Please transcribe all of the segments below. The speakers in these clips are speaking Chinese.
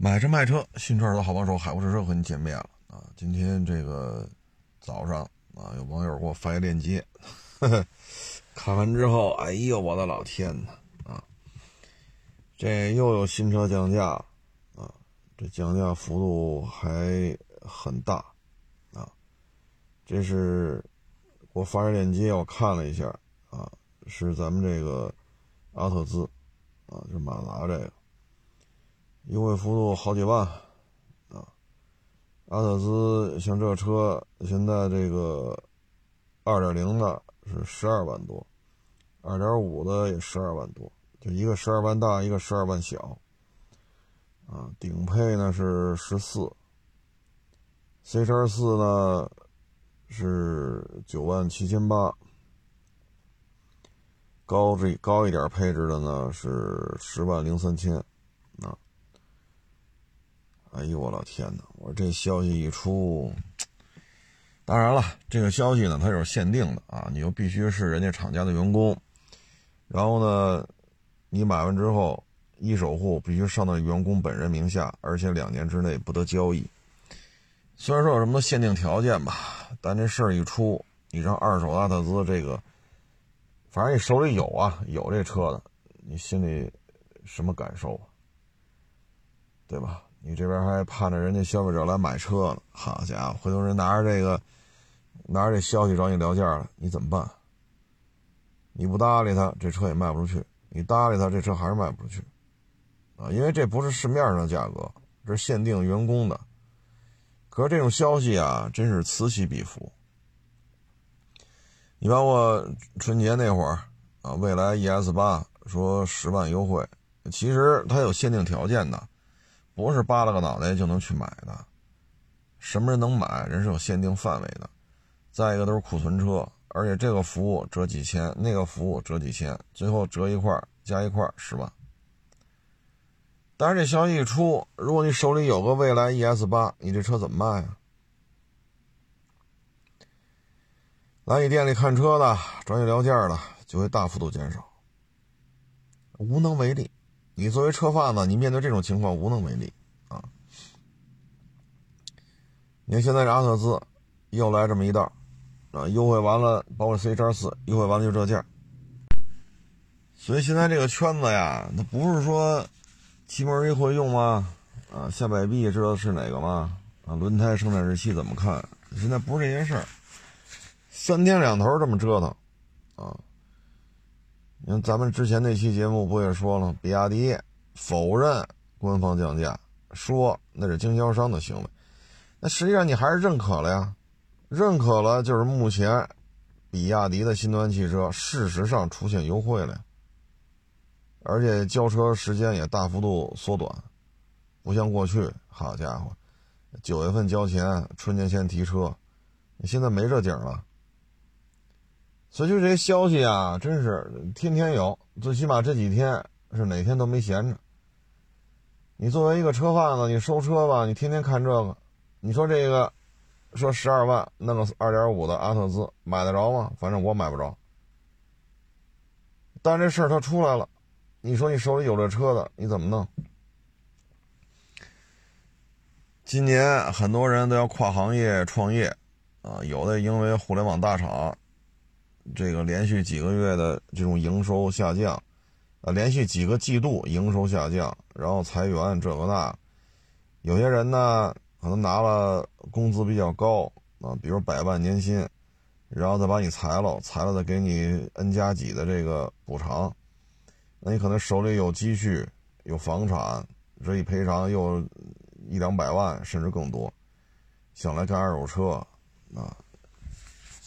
买车卖车，新车的好帮手，海阔试车和你见面了啊！今天这个早上啊，有网友给我发一链接，呵呵，看完之后，哎呦我的老天呐啊！这又有新车降价啊，这降价幅度还很大啊！这是给我发这链接，我看了一下啊，是咱们这个阿特兹啊，就是马达这个。优惠幅度好几万，啊，阿特兹像这车现在这个二点零的是十二万多，二点五的也十二万多，就一个十二万大，一个十二万小，啊，顶配呢是十四，C 叉四呢是九万七千八，高这高一点配置的呢是十万零三千。哎呦我老天哪！我说这消息一出，当然了，这个消息呢它是有限定的啊，你又必须是人家厂家的员工，然后呢，你买完之后一手户必须上到员工本人名下，而且两年之内不得交易。虽然说有什么限定条件吧，但这事儿一出，你让二手阿特兹这个，反正你手里有啊，有这车的，你心里什么感受啊？对吧？你这边还盼着人家消费者来买车呢，好家伙，回头人拿着这个，拿着这消息找你聊价了，你怎么办？你不搭理他，这车也卖不出去；你搭理他，这车还是卖不出去，啊，因为这不是市面上的价格，这是限定员工的。可是这种消息啊，真是此起彼伏。你包括春节那会儿啊，蔚来 ES 八说十万优惠，其实它有限定条件的。不是扒拉个脑袋就能去买的，什么人能买？人是有限定范围的。再一个都是库存车，而且这个服务折几千，那个服务折几千，最后折一块加一块十万。但是这消息一出，如果你手里有个蔚来 ES 八，你这车怎么卖啊？来你店里看车的、找你聊价的，就会大幅度减少，无能为力。你作为车贩子，你面对这种情况无能为力啊！你看现在这阿特兹又来这么一道啊，优惠完了，包括 C 叉四优惠完了就这价。所以现在这个圈子呀，它不是说七门一会用吗？啊，下摆臂知道是哪个吗？啊，轮胎生产日期怎么看？现在不是这件事儿，三天两头这么折腾啊。你看，咱们之前那期节目不也说了，比亚迪否认官方降价，说那是经销商的行为。那实际上你还是认可了呀，认可了就是目前比亚迪的新能源汽车事实上出现优惠了，而且交车时间也大幅度缩短，不像过去，好家伙，九月份交钱，春节前提车，现在没这景了。所以就这些消息啊，真是天天有，最起码这几天是哪天都没闲着。你作为一个车贩子，你收车吧，你天天看这个，你说这个说十二万弄个二点五的阿特兹买得着吗？反正我买不着。但这事儿它出来了，你说你手里有这车的，你怎么弄？今年很多人都要跨行业创业啊，有的因为互联网大厂。这个连续几个月的这种营收下降，啊，连续几个季度营收下降，然后裁员这个那，有些人呢可能拿了工资比较高啊，比如百万年薪，然后再把你裁了，裁了再给你 N 加几的这个补偿，那你可能手里有积蓄，有房产，这一赔偿又一两百万甚至更多，想来干二手车啊。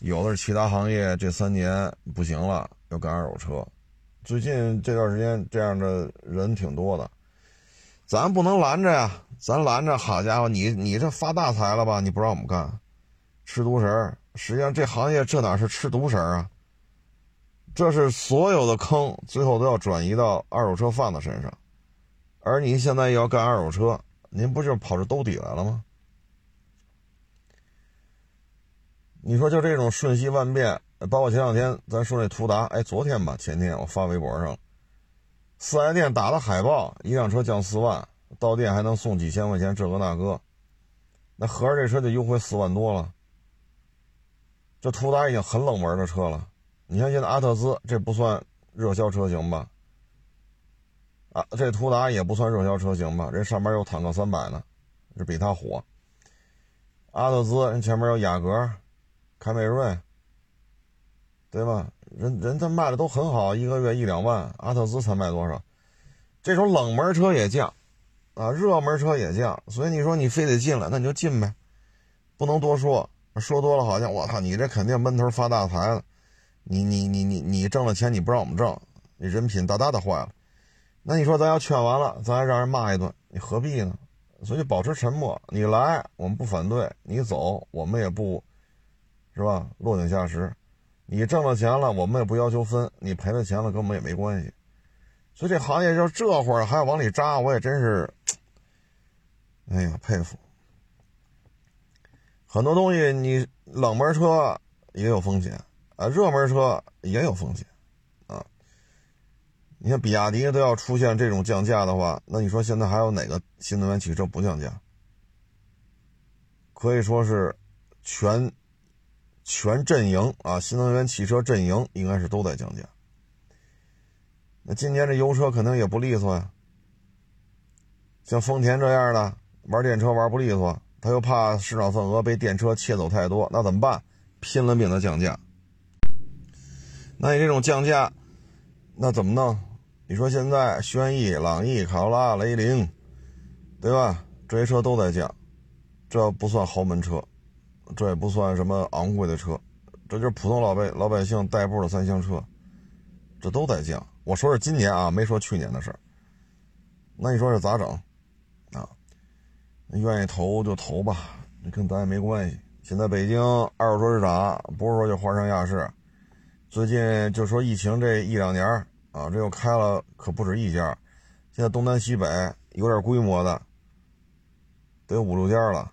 有的是其他行业，这三年不行了，要干二手车。最近这段时间这样的人挺多的，咱不能拦着呀！咱拦着，好家伙，你你这发大财了吧？你不让我们干，吃独食实际上这行业这哪是吃独食啊？这是所有的坑最后都要转移到二手车贩子身上，而您现在要干二手车，您不就跑这兜底来了吗？你说就这种瞬息万变，包括前两天咱说那途达，哎，昨天吧，前天我发微博上，四 S 店打了海报，一辆车降四万，到店还能送几千块钱，这个那个，那合着这车就优惠四万多了。这途达已经很冷门的车了，你看现在阿特兹这不算热销车型吧？啊，这途达也不算热销车型吧？这上面有坦克三百呢，这比它火。阿特兹人前面有雅阁、凯美瑞，对吧？人人家卖的都很好，一个月一两万，阿特兹才卖多少？这种冷门车也降，啊，热门车也降，所以你说你非得进来，那你就进呗，不能多说。说多了好像我操，你这肯定闷头发大财了。你你你你你挣了钱你不让我们挣，你人品大大的坏了。那你说咱要劝完了，咱还让人骂一顿，你何必呢？所以保持沉默。你来我们不反对，你走我们也不，是吧？落井下石。你挣了钱了，我们也不要求分；你赔了钱了，跟我们也没关系。所以这行业就这会儿还要往里扎，我也真是，哎呀佩服。很多东西，你冷门车也有风险啊，热门车也有风险啊。你像比亚迪都要出现这种降价的话，那你说现在还有哪个新能源汽车不降价？可以说是全全阵营啊，新能源汽车阵营应该是都在降价。那今年这油车肯定也不利索呀，像丰田这样的玩电车玩不利索。他又怕市场份额被电车切走太多，那怎么办？拼了命的降价。那你这种降价，那怎么弄？你说现在轩逸、朗逸、卡罗拉、雷凌，对吧？这些车都在降，这不算豪门车，这也不算什么昂贵的车，这就是普通老百老百姓代步的三厢车，这都在降。我说是今年啊，没说去年的事儿。那你说这咋整？啊愿意投就投吧，那跟咱也没关系。现在北京二手车市场不是说就华山亚市，最近就说疫情这一两年啊，这又开了可不止一家。现在东南西北有点规模的，得五六家了。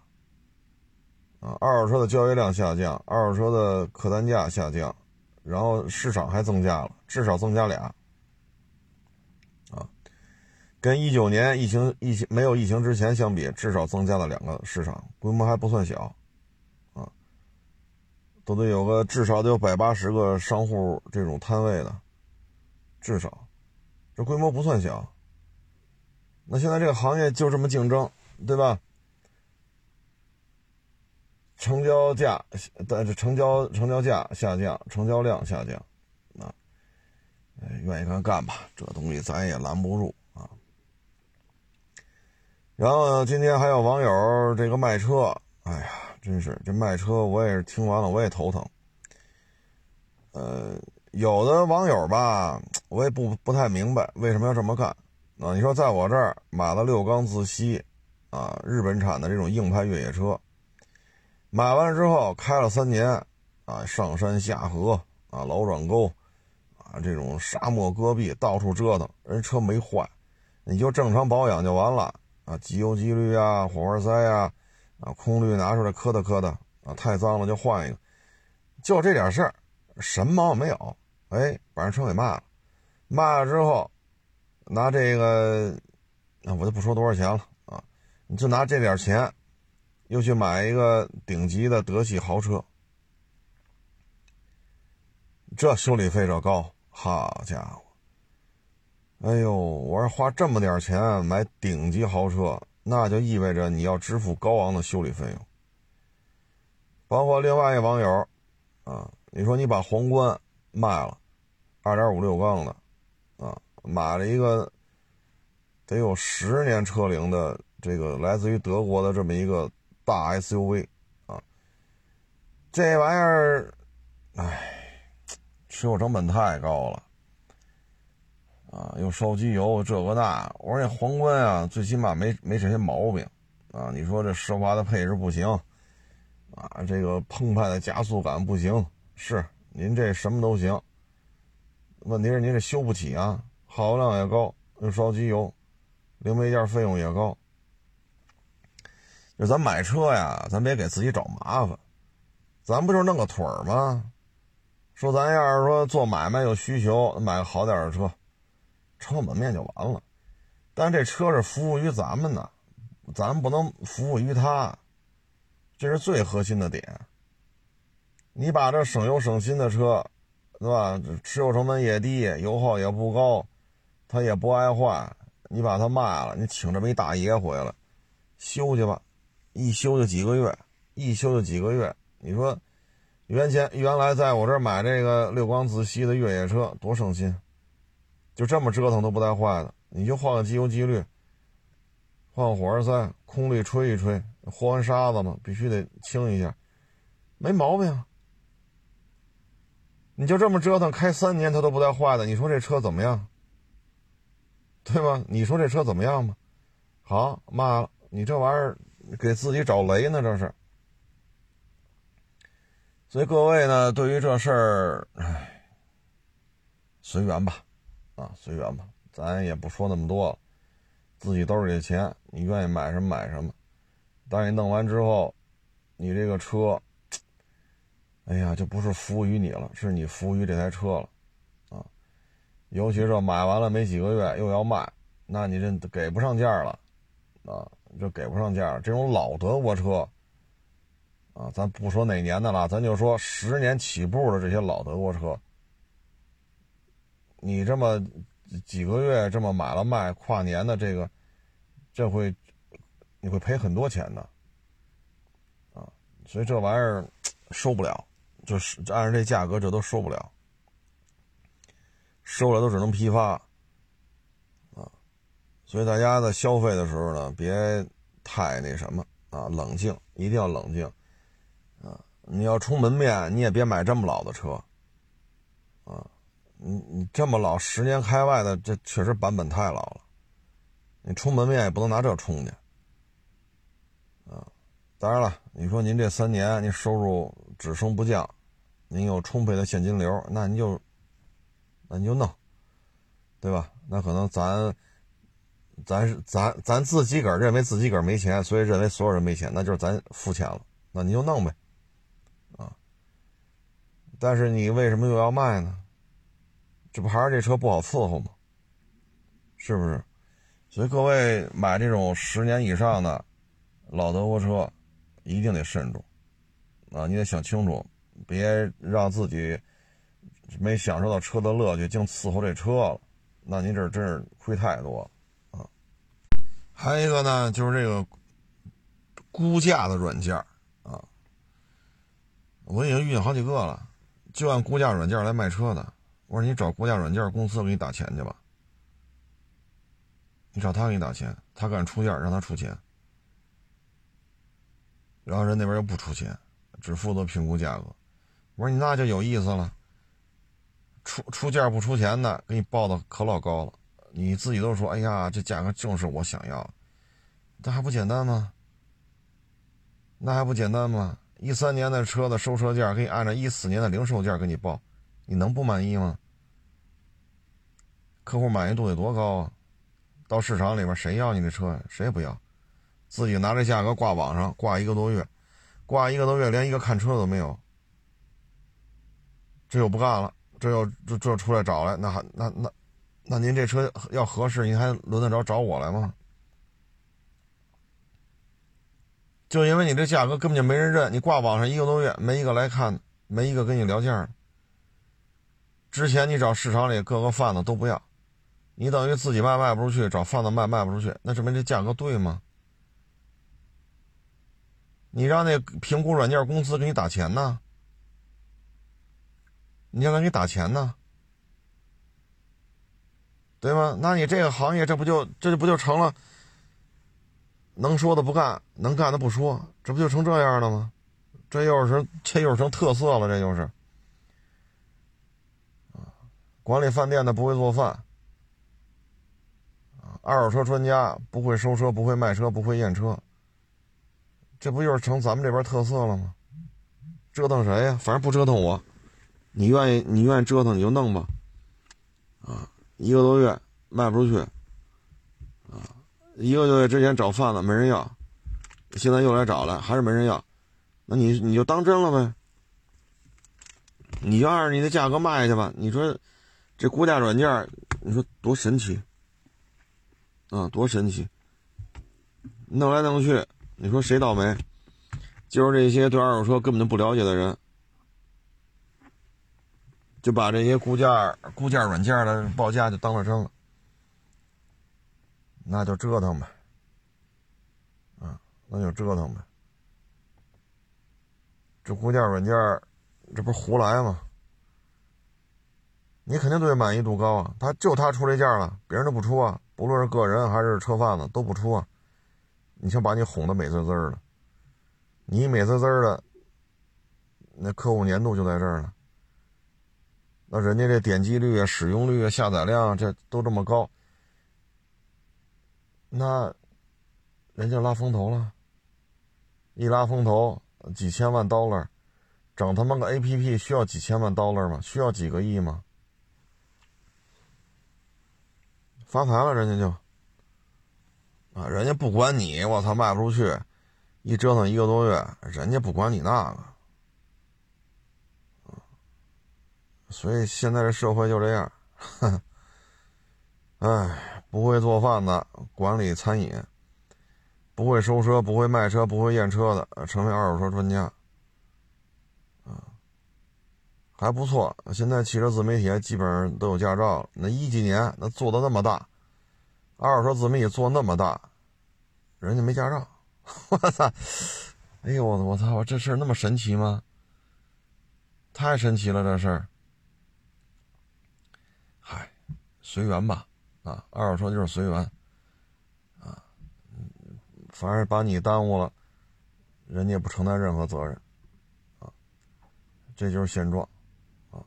啊，二手车的交易量下降，二手车的客单价下降，然后市场还增加了，至少增加俩。啊跟一九年疫情疫情没有疫情之前相比，至少增加了两个市场，规模还不算小，啊，都得有个至少得有百八十个商户这种摊位的，至少，这规模不算小。那现在这个行业就这么竞争，对吧？成交价，但是成交成交价下降，成交量下降，啊，愿意干干吧，这东西咱也拦不住啊。然后今天还有网友这个卖车，哎呀，真是这卖车我也是听完了我也头疼。呃，有的网友吧，我也不不太明白为什么要这么干。啊，你说在我这儿买了六缸自吸，啊，日本产的这种硬派越野车，买完之后开了三年，啊，上山下河，啊，老转沟，啊，这种沙漠戈壁到处折腾，人车没坏，你就正常保养就完了。啊，机油机滤啊，火花塞呀，啊，空滤拿出来磕哒磕哒，啊，太脏了就换一个，就这点事儿，什么毛病没有？哎，把人车给卖了，卖了之后，拿这个，那我就不说多少钱了啊，你就拿这点钱，又去买一个顶级的德系豪车，这修理费这高，好家伙！哎呦，我说花这么点钱买顶级豪车，那就意味着你要支付高昂的修理费用。包括另外一网友，啊，你说你把皇冠卖了，二点五六缸的，啊，买了一个得有十年车龄的这个来自于德国的这么一个大 SUV，啊，这玩意儿，哎，持有成本太高了。啊，又烧机油，这个那，我说那皇冠啊，最起码没没这些毛病，啊，你说这奢华的配置不行，啊，这个澎湃的加速感不行，是您这什么都行，问题是您这修不起啊，耗油量也高，又烧机油，零配件费用也高，就咱买车呀，咱别给自己找麻烦，咱不就弄个腿儿吗？说咱要是说做买卖有需求，买个好点的车。撑个门面就完了，但这车是服务于咱们的，咱不能服务于他，这是最核心的点。你把这省油省心的车，对吧？持有成本也低，油耗也不高，它也不爱坏，你把它卖了，你请这么一大爷回来修去吧，一修就几个月，一修就几个月。你说，原先原来在我这儿买这个六缸自吸的越野车多省心，就这么折腾都不带坏的。你就换个机油机滤，换个火花塞，空滤吹一吹，和完沙子嘛，必须得清一下，没毛病。你就这么折腾，开三年它都不带坏的，你说这车怎么样？对吧？你说这车怎么样吗？好，骂了，你这玩意儿给自己找雷呢，这是。所以各位呢，对于这事儿，唉，随缘吧，啊，随缘吧。咱也不说那么多了，自己兜里的钱，你愿意买什么买什么。但是你弄完之后，你这个车，哎呀，就不是服务于你了，是你服务于这台车了，啊，尤其是买完了没几个月又要卖，那你这给不上价了，啊，这给不上价。这种老德国车，啊，咱不说哪年的了，咱就说十年起步的这些老德国车，你这么。几个月这么买了卖，跨年的这个，这会你会赔很多钱的，啊，所以这玩意儿收不了，就是按照这价格这都收不了，收了都只能批发，所以大家在消费的时候呢，别太那什么啊，冷静，一定要冷静，啊，你要充门面，你也别买这么老的车，啊。你你这么老，十年开外的，这确实版本太老了。你充门面也不能拿这充去，啊！当然了，你说您这三年您收入只升不降，您有充沛的现金流，那您就，那您就弄，对吧？那可能咱，咱是咱咱自己个儿认为自己个儿没钱，所以认为所有人没钱，那就是咱肤浅了。那你就弄呗，啊！但是你为什么又要卖呢？这不还是这车不好伺候吗？是不是？所以各位买这种十年以上的老德国车，一定得慎重啊！你得想清楚，别让自己没享受到车的乐趣，净伺候这车了，那您这真是亏太多了！还有一个呢，就是这个估价的软件啊，我已经遇见好几个了，就按估价软件来卖车的。我说你找估价软件公司给你打钱去吧，你找他给你打钱，他敢出价让他出钱，然后人那边又不出钱，只负责评估价格。我说你那就有意思了，出出价不出钱的给你报的可老高了，你自己都说哎呀这价格正是我想要，这还不简单吗？那还不简单吗？一三年的车的收车价给你按照一四年的零售价给你报。你能不满意吗？客户满意度得多高啊！到市场里边，谁要你的车呀？谁也不要。自己拿这价格挂网上，挂一个多月，挂一个多月，连一个看车的都没有。这又不干了，这又这这出来找来，那还那那那您这车要合适，您还轮得着找我来吗？就因为你这价格根本就没人认，你挂网上一个多月，没一个来看，没一个跟你聊价。之前你找市场里各个贩子都不要，你等于自己卖卖不出去，找贩子卖卖不出去，那证明这价格对吗？你让那评估软件公司给你打钱呢？你让他给你打钱呢？对吗？那你这个行业这不就这就不就成了能说的不干，能干的不说，这不就成这样了吗？这又是这又是成特色了，这就是。管理饭店的不会做饭，二手车专家不会收车，不会卖车，不会验车，这不就是成咱们这边特色了吗？折腾谁呀？反正不折腾我，你愿意你愿意折腾你就弄吧，一个多月卖不出去，啊，一个多月之前找贩子没人要，现在又来找了还是没人要，那你你就当真了呗，你就按照你的价格卖去吧，你说。这估价软件，你说多神奇，啊，多神奇！弄来弄去，你说谁倒霉？就是这些对二手车根本就不了解的人，就把这些估价、估价软件的报价就当了真了，那就折腾呗，啊，那就折腾呗。这估价软件，这不是胡来吗？你肯定对满意度高啊，他就他出这价了，别人都不出啊，不论是个人还是车贩子都不出啊。你就把你哄得美滋滋的，你美滋滋的，那客户粘度就在这儿了。那人家这点击率啊、使用率啊、下载量啊这都这么高，那人家拉风投了，一拉风投几千万 dollar，整他妈个 A P P 需要几千万 dollar 吗？需要几个亿吗？发财了，人家就啊，人家不管你，我操，卖不出去，一折腾一个多月，人家不管你那个，所以现在这社会就这样，哎，不会做饭的管理餐饮，不会收车、不会卖车、不会验车的成为二手车专家，啊，还不错。现在汽车自媒体基本上都有驾照了，那一几年那做的那么大。二手车自媒体做那么大，人家没驾照，我操！哎呦我我操！我这事儿那么神奇吗？太神奇了这事儿。嗨，随缘吧，啊，二手车就是随缘，啊，反正把你耽误了，人家也不承担任何责任，啊，这就是现状，啊，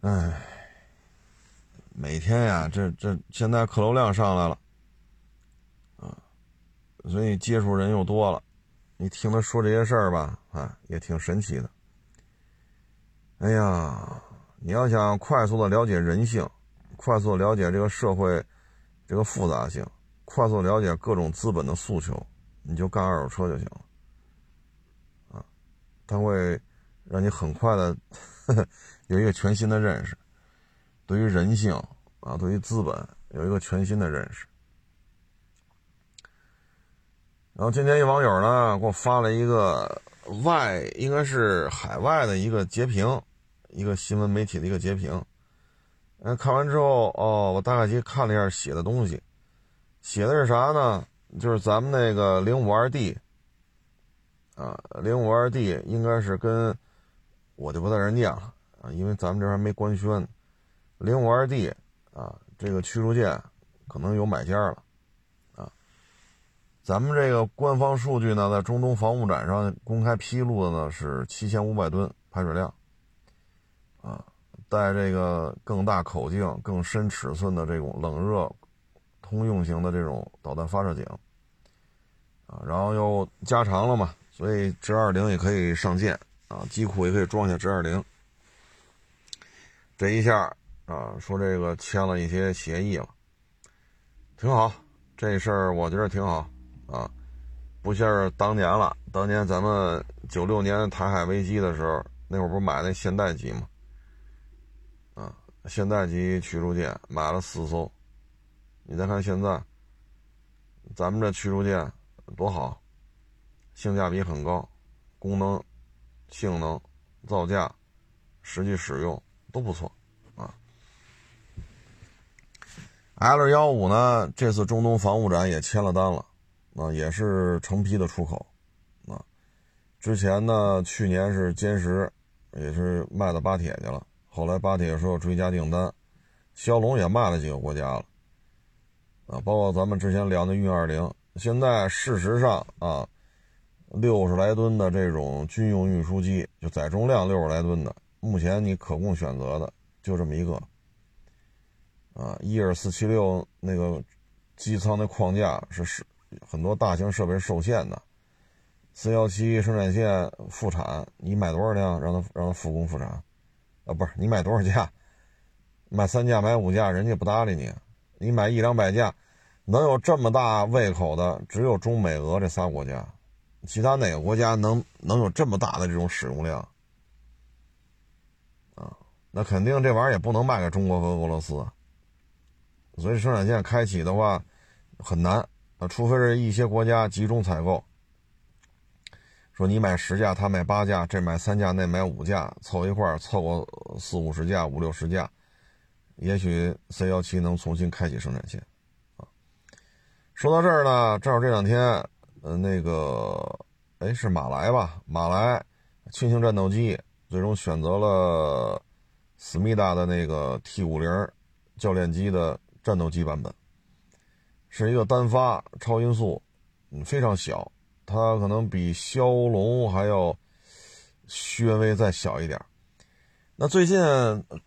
哎。每天呀，这这现在客流量上来了，啊，所以接触人又多了，你听他说这些事儿吧，啊，也挺神奇的。哎呀，你要想快速的了解人性，快速了解这个社会这个复杂性，快速了解各种资本的诉求，你就干二手车就行了，啊，它会让你很快的 有一个全新的认识。对于人性啊，对于资本有一个全新的认识。然后今天一网友呢给我发了一个外，应该是海外的一个截屏，一个新闻媒体的一个截屏。嗯，看完之后，哦，我大概去看了一下写的东西，写的是啥呢？就是咱们那个零五二 D 啊，零五二 D 应该是跟我就不在这念了啊，因为咱们这还没官宣。零五二 D 啊，这个驱逐舰可能有买家了啊。咱们这个官方数据呢，在中东防务展上公开披露的呢是七千五百吨排水量啊，带这个更大口径、更深尺寸的这种冷热通用型的这种导弹发射井啊，然后又加长了嘛，所以直二零也可以上舰啊，机库也可以装下直二零，这一下。啊，说这个签了一些协议了，挺好，这事儿我觉得挺好啊，不像是当年了。当年咱们九六年台海危机的时候，那会儿不是买那现代机吗？现代级驱逐舰买了四艘，你再看现在，咱们这驱逐舰多好，性价比很高，功能、性能、造价、实际使用都不错啊。L 幺五呢？这次中东防务展也签了单了，啊，也是成批的出口，啊，之前呢，去年是歼十，也是卖到巴铁去了，后来巴铁说要追加订单，骁龙也卖了几个国家了，啊，包括咱们之前聊的运二零，现在事实上啊，六十来吨的这种军用运输机，就载重量六十来吨的，目前你可供选择的就这么一个。啊，一二四七六那个机舱的框架是是很多大型设备受限的，四幺七生产线复产，你买多少辆让他让他复工复产？啊，不是你买多少架？买三架买五架，人家不搭理你。你买一两百架，能有这么大胃口的只有中美俄这仨国家，其他哪个国家能能有这么大的这种使用量？啊，那肯定这玩意儿也不能卖给中国和俄罗斯。所以生产线开启的话很难啊，除非是一些国家集中采购，说你买十架，他买八架，这买三架，那买五架，凑一块凑个四五十架、五六十架，也许 C 幺七能重新开启生产线啊。说到这儿呢，正好这两天，呃，那个，哎，是马来吧？马来轻型战斗机最终选择了思密达的那个 T 五零教练机的。战斗机版本是一个单发超音速，嗯，非常小，它可能比枭龙还要稍微再小一点。那最近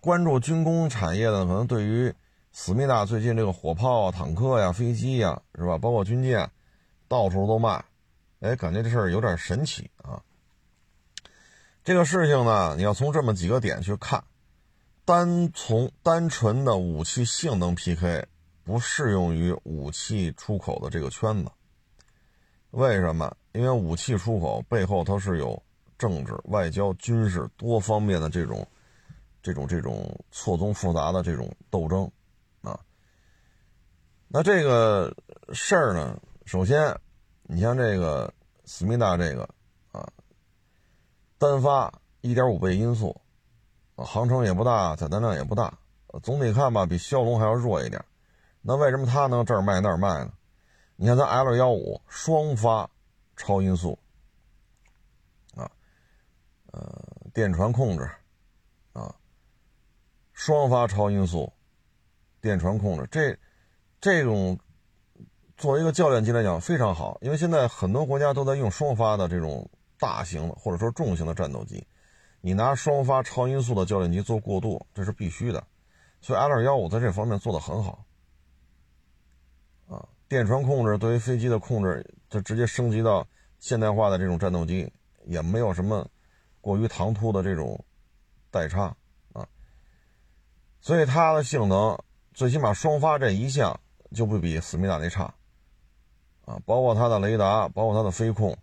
关注军工产业的，可能对于思密达最近这个火炮啊、坦克呀、飞机呀，是吧？包括军舰，到处都卖，哎，感觉这事儿有点神奇啊。这个事情呢，你要从这么几个点去看。单从单纯的武器性能 PK 不适用于武器出口的这个圈子，为什么？因为武器出口背后它是有政治、外交、军事多方面的这种、这种、这种错综复杂的这种斗争啊。那这个事儿呢，首先，你像这个思密达这个啊，单发一点五倍音速。航程也不大，载弹量也不大，总体看吧，比骁龙还要弱一点。那为什么它能这儿卖那儿卖呢？你看咱 L 幺五双发超音速啊，呃，电传控制啊，双发超音速电传控制，这这种作为一个教练机来讲非常好，因为现在很多国家都在用双发的这种大型的或者说重型的战斗机。你拿双发超音速的教练机做过渡，这是必须的，所以 L 幺五在这方面做得很好。电传控制对于飞机的控制，就直接升级到现代化的这种战斗机，也没有什么过于唐突的这种代差啊。所以它的性能，最起码双发这一项就不比思密达那差啊，包括它的雷达，包括它的飞控，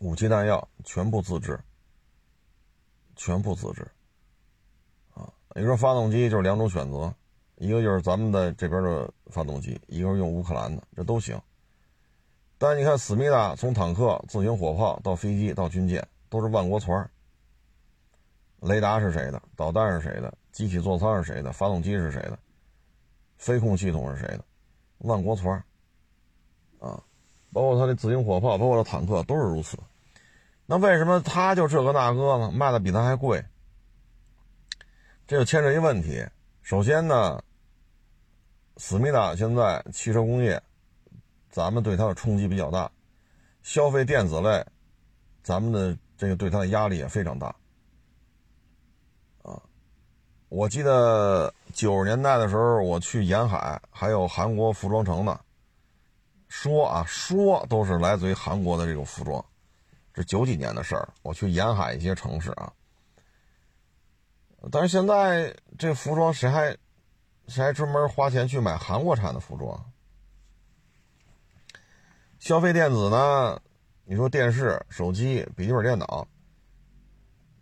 武器弹药全部自制。全部自制，啊，你说发动机就是两种选择，一个就是咱们的这边的发动机，一个是用乌克兰的，这都行。但你看，思密达从坦克、自行火炮到飞机到军舰，都是万国船。雷达是谁的？导弹是谁的？机体座舱是谁的？发动机是谁的？飞控系统是谁的？万国船。啊，包括它的自行火炮，包括它坦克，都是如此。那为什么他就这个那个呢？卖的比他还贵，这就牵扯一问题。首先呢，思密达现在汽车工业，咱们对它的冲击比较大，消费电子类，咱们的这个对它的压力也非常大。啊，我记得九十年代的时候，我去沿海，还有韩国服装城呢，说啊说都是来自于韩国的这种服装。这九几年的事儿，我去沿海一些城市啊，但是现在这服装谁还谁还专门花钱去买韩国产的服装？消费电子呢？你说电视、手机、笔记本电脑，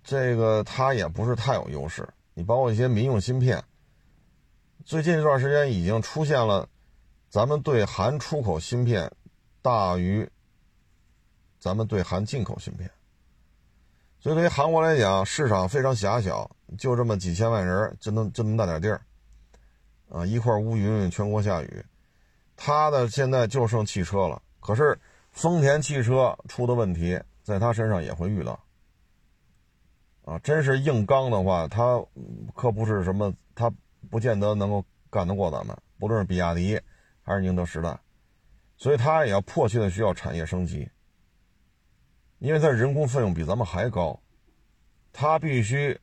这个它也不是太有优势。你包括一些民用芯片，最近一段时间已经出现了，咱们对韩出口芯片大于。咱们对韩进口芯片，所以对于韩国来讲，市场非常狭小，就这么几千万人，就能这么大点地儿，啊，一块乌云全国下雨，他的现在就剩汽车了。可是丰田汽车出的问题，在他身上也会遇到，啊，真是硬刚的话，他可不是什么，他不见得能够干得过咱们，不论是比亚迪还是宁德时代，所以他也要迫切的需要产业升级。因为它人工费用比咱们还高，它必须，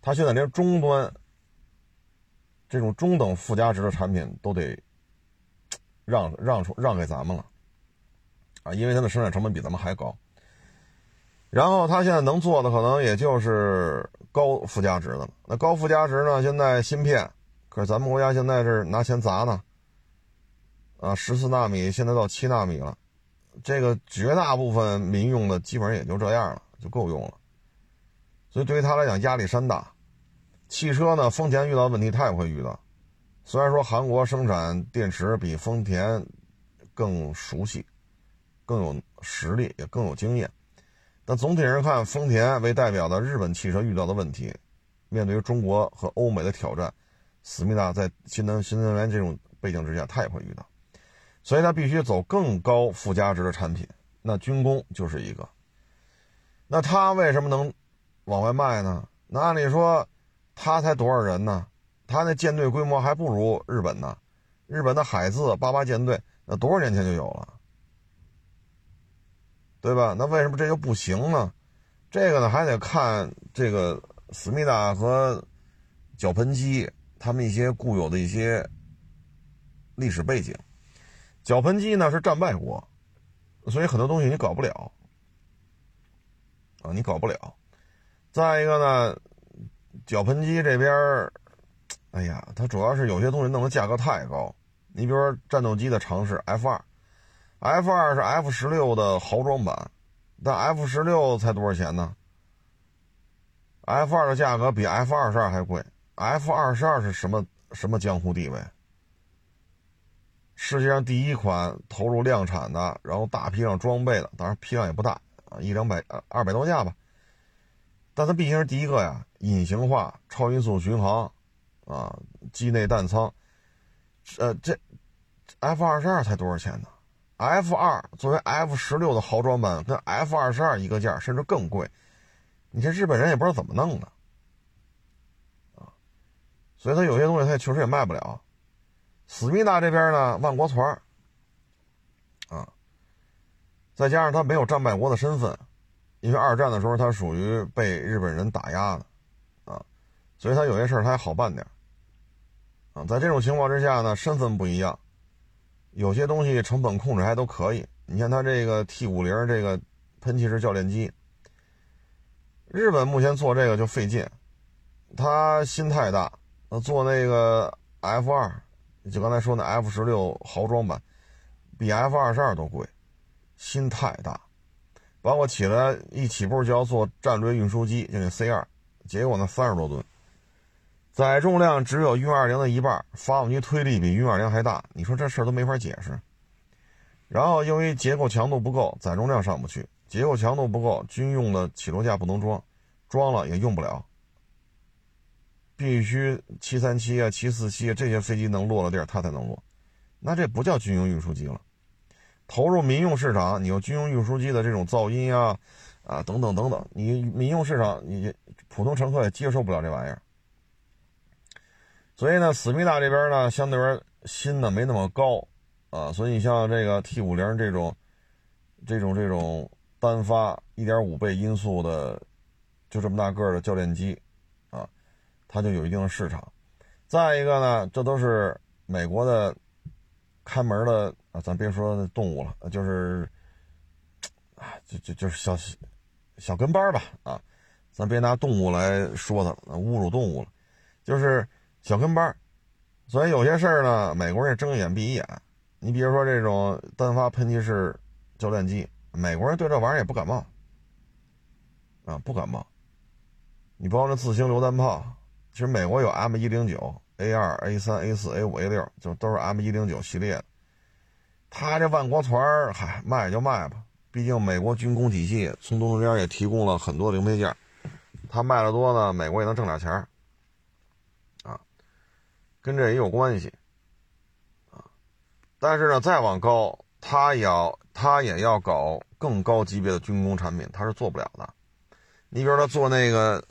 它现在连终端这种中等附加值的产品都得让让出让给咱们了，啊，因为它的生产成本比咱们还高。然后它现在能做的可能也就是高附加值的了。那高附加值呢？现在芯片，可是咱们国家现在是拿钱砸呢，啊，十四纳米现在到七纳米了。这个绝大部分民用的基本上也就这样了，就够用了。所以对于他来讲压力山大。汽车呢，丰田遇到的问题它也会遇到，虽然说韩国生产电池比丰田更熟悉、更有实力，也更有经验，但总体上看，丰田为代表的日本汽车遇到的问题，面对于中国和欧美的挑战，思密达在新能新能源这种背景之下，它也会遇到，所以它必须走更高附加值的产品。那军工就是一个。那它为什么能往外卖呢？那按理说，他才多少人呢？他那舰队规模还不如日本呢，日本的海自八八舰队那多少年前就有了，对吧？那为什么这就不行呢？这个呢还得看这个思密达和脚盆机他们一些固有的一些历史背景。脚盆机呢是战败国，所以很多东西你搞不了啊，你搞不了。再一个呢，脚盆机这边。哎呀，它主要是有些东西弄的价格太高。你比如说战斗机的尝试 F 二，F 二是 F 十六的豪装版，但 F 十六才多少钱呢？F 二的价格比 F 二十二还贵。F 二十二是什么什么江湖地位？世界上第一款投入量产的，然后大批量装备的，当然批量也不大啊，一两百二百多架吧。但它毕竟是第一个呀，隐形化、超音速巡航。啊，机内弹仓，呃，这 F 二十二才多少钱呢？F 二作为 F 十六的豪装版，跟 F 二十二一个价，甚至更贵。你这日本人也不知道怎么弄的，啊，所以他有些东西他也确实也卖不了。思密达这边呢，万国船，啊，再加上他没有战败国的身份，因为二战的时候他属于被日本人打压的。所以他有些事儿他还好办点啊，在这种情况之下呢，身份不一样，有些东西成本控制还都可以。你像他这个 T 五零这个喷气式教练机，日本目前做这个就费劲，他心太大，做那个 F 二，就刚才说那 F 十六豪装版，比 F 二十二都贵，心太大，包括起来一起步就要做战略运输机，就那 C 二，结果那三十多吨。载重量只有运二零的一半，发动机推力比运二零还大，你说这事儿都没法解释。然后由于结构强度不够，载重量上不去；结构强度不够，军用的起落架不能装，装了也用不了。必须七三七啊、七四七啊这些飞机能落的地儿，它才能落。那这不叫军用运输机了。投入民用市场，你有军用运输机的这种噪音啊、啊等等等等，你民用市场你普通乘客也接受不了这玩意儿。所以呢，思密达这边呢，相对来说心呢没那么高，啊，所以你像这个 T 五零这种，这种这种单发一点五倍音速的，就这么大个的教练机，啊，它就有一定的市场。再一个呢，这都是美国的看门的啊，咱别说动物了，就是啊，就就就是小小跟班吧，啊，咱别拿动物来说它，侮辱动物了，就是。小跟班所以有些事儿呢，美国人睁一眼闭一眼。你比如说这种单发喷气式教练机，美国人对这玩意儿也不感冒，啊，不感冒。你包括那自行榴弹炮，其实美国有 M 一零九、A 二、A 三、A 四、A 五、A 六，就都是 M 一零九系列的。他这万国船，嗨，卖就卖吧，毕竟美国军工体系从中间也提供了很多零配件，他卖的多呢，美国也能挣点钱儿。跟这也有关系，啊，但是呢，再往高，他也要他也要搞更高级别的军工产品，他是做不了的。你比如他做那个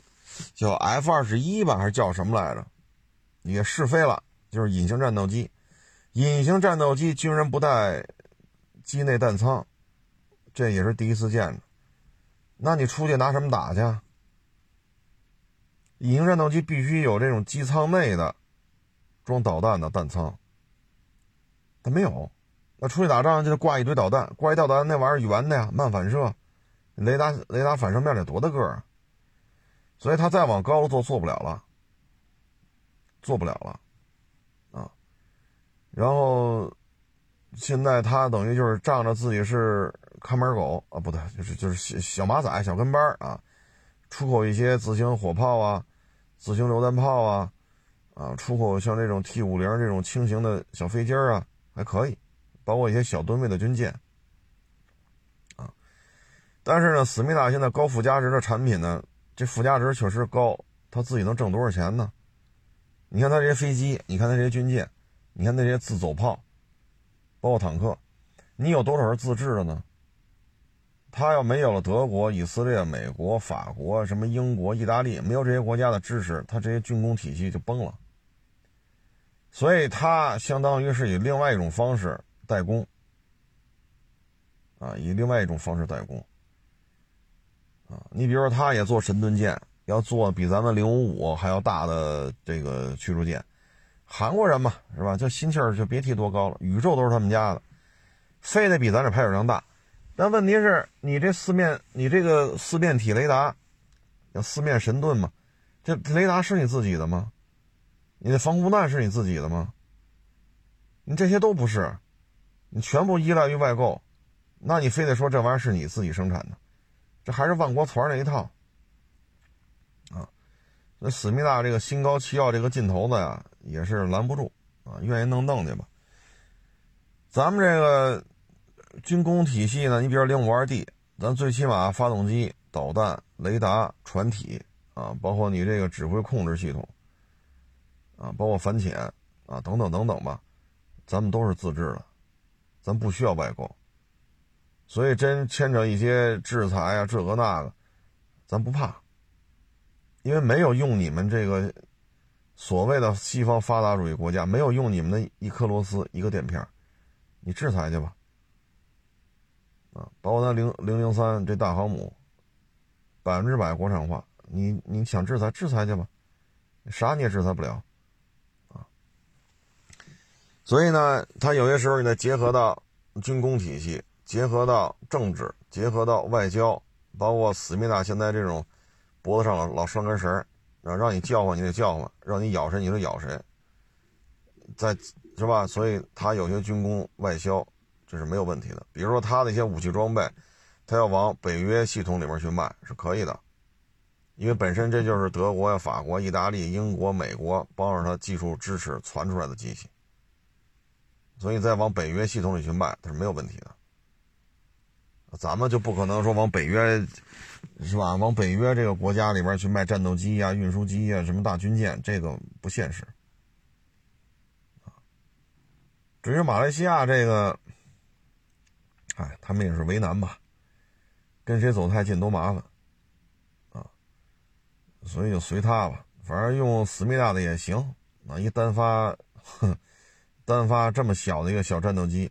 叫 F 二十一吧，还是叫什么来着？也试飞了，就是隐形战斗机。隐形战斗机居然不带机内弹仓，这也是第一次见。那你出去拿什么打去？隐形战斗机必须有这种机舱内的。装导弹的弹舱，他没有。那出去打仗就是挂一堆导弹，挂一导弹那玩意儿圆的呀，慢反射，雷达雷达反射面得多大个啊？所以他再往高了做做不了了，做不了了啊。然后现在他等于就是仗着自己是看门狗啊，不对，就是就是小小马仔、小跟班啊，出口一些自行火炮啊、自行榴弹炮啊。啊，出口像这种 T 五零这种轻型的小飞机啊，还可以，包括一些小吨位的军舰，啊，但是呢，思密达现在高附加值的产品呢，这附加值确实高，它自己能挣多少钱呢？你看它这些飞机，你看它这些军舰，你看那些自走炮，包括坦克，你有多少是自制的呢？他要没有了德国、以色列、美国、法国、什么英国、意大利，没有这些国家的支持，他这些军工体系就崩了。所以，他相当于是以另外一种方式代工，啊，以另外一种方式代工，啊，你比如说，他也做神盾舰，要做比咱们零五五还要大的这个驱逐舰，韩国人嘛，是吧？就心气儿就别提多高了，宇宙都是他们家的，非得比咱这排水量大。但问题是你这四面，你这个四面体雷达，要四面神盾嘛？这雷达是你自己的吗？你的防空弹是你自己的吗？你这些都不是，你全部依赖于外购，那你非得说这玩意儿是你自己生产的，这还是万国团那一套啊？那思密达这个心高气傲这个劲头子呀，也是拦不住啊，愿意弄弄去吧。咱们这个。军工体系呢？你比如零五二 D，咱最起码发动机、导弹、雷达、船体啊，包括你这个指挥控制系统啊，包括反潜啊，等等等等吧，咱们都是自制的，咱不需要外购。所以真牵扯一些制裁啊，这个那个，咱不怕，因为没有用你们这个所谓的西方发达主义国家，没有用你们的一颗螺丝一个垫片，你制裁去吧。啊，包括那零零零三这大航母，百分之百国产化，你你想制裁制裁去吧，啥你也制裁不了，所以呢，它有些时候你再结合到军工体系，结合到政治，结合到外交，包括思密达现在这种脖子上老老拴根绳儿，啊，让你叫唤你得叫唤，让你咬谁你就咬谁，在是吧？所以它有些军工外销。这是没有问题的。比如说，他的一些武器装备，他要往北约系统里面去卖是可以的，因为本身这就是德国、法国、意大利、英国、美国帮着他技术支持传出来的机器，所以再往北约系统里去卖，它是没有问题的。咱们就不可能说往北约，是吧？往北约这个国家里边去卖战斗机呀、运输机呀、什么大军舰，这个不现实。至于马来西亚这个。哎，他们也是为难吧？跟谁走太近都麻烦啊，所以就随他吧。反正用思密达的也行啊，一单发，哼单发这么小的一个小战斗机，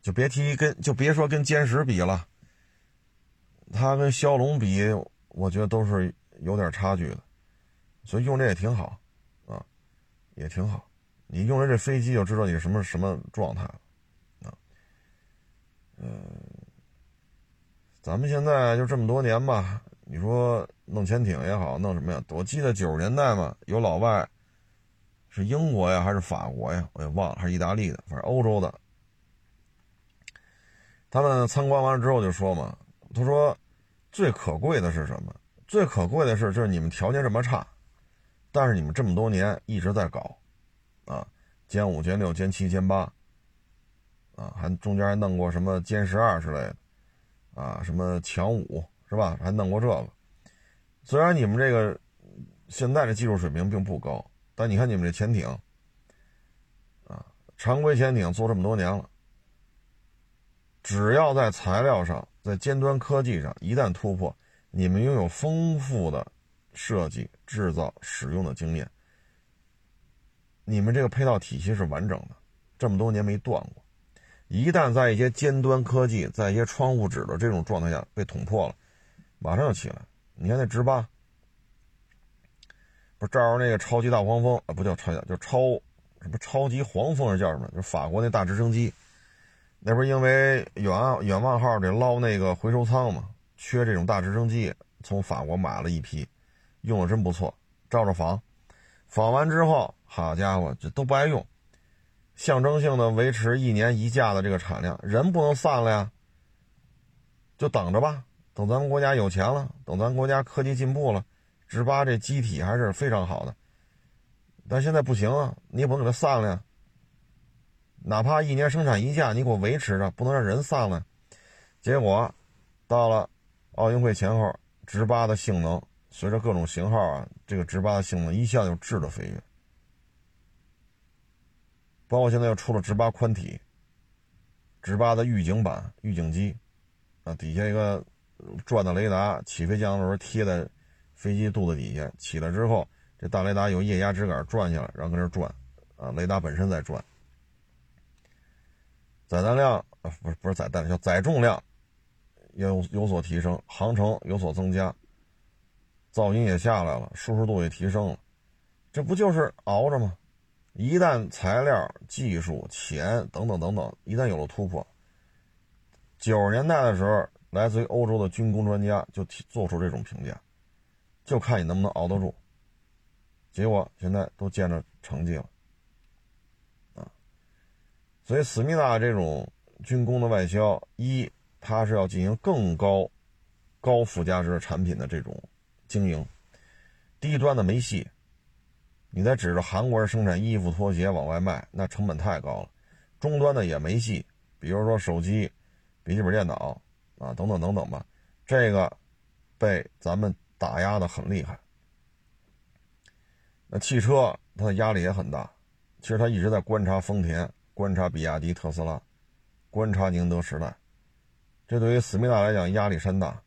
就别提跟就别说跟歼十比了，它跟枭龙比，我觉得都是有点差距的。所以用这也挺好啊，也挺好。你用了这飞机就知道你什么什么状态了。嗯，咱们现在就这么多年吧，你说弄潜艇也好，弄什么呀？我记得九十年代嘛，有老外是英国呀，还是法国呀？我也忘了，还是意大利的，反正欧洲的。他们参观完了之后就说嘛，他说最可贵的是什么？最可贵的是就是你们条件这么差，但是你们这么多年一直在搞，啊，歼五、歼六、歼七、歼八。啊，还中间还弄过什么歼十二之类的，啊，什么强五是吧？还弄过这个。虽然你们这个现在的技术水平并不高，但你看你们这潜艇，啊，常规潜艇做这么多年了，只要在材料上，在尖端科技上一旦突破，你们拥有丰富的设计、制造、使用的经验，你们这个配套体系是完整的，这么多年没断过。一旦在一些尖端科技，在一些窗户纸的这种状态下被捅破了，马上就起来。你看那直八，不照着那个超级大黄蜂啊，不叫超级，叫超什么超级黄蜂是叫什么？就法国那大直升机，那不是因为远远望号得捞那个回收舱嘛，缺这种大直升机，从法国买了一批，用的真不错，照着仿，仿完之后，好家伙，这都不爱用。象征性的维持一年一架的这个产量，人不能散了呀，就等着吧。等咱们国家有钱了，等咱国家科技进步了，直八这机体还是非常好的。但现在不行啊，你也不能给它散了呀。哪怕一年生产一架，你给我维持着，不能让人散了。结果到了奥运会前后，直八的性能随着各种型号啊，这个直八的性能一下就质的飞跃。包括现在又出了直八宽体，直八的预警版预警机，啊，底下一个转的雷达，起飞降落时候贴在飞机肚子底下，起来之后，这大雷达由液压支杆转下来，然后搁这转，啊，雷达本身在转，载弹量啊，不是不是载弹量，叫载重量，有有所提升，航程有所增加，噪音也下来了，舒适度也提升了，这不就是熬着吗？一旦材料、技术、钱等等等等，一旦有了突破，九十年代的时候，来自于欧洲的军工专家就提做出这种评价，就看你能不能熬得住。结果现在都见着成绩了，啊，所以思密达这种军工的外销，一它是要进行更高、高附加值产品的这种经营，低端的没戏。你再指着韩国人生产衣服、拖鞋往外卖，那成本太高了。中端的也没戏，比如说手机、笔记本电脑啊，等等等等吧。这个被咱们打压的很厉害。那汽车它的压力也很大。其实他一直在观察丰田、观察比亚迪、特斯拉、观察宁德时代。这对于思密达来讲压力山大。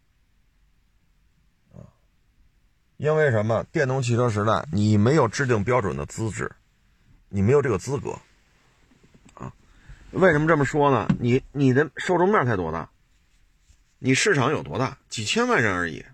因为什么？电动汽车时代，你没有制定标准的资质，你没有这个资格，啊？为什么这么说呢？你你的受众面才多大？你市场有多大？几千万人而已，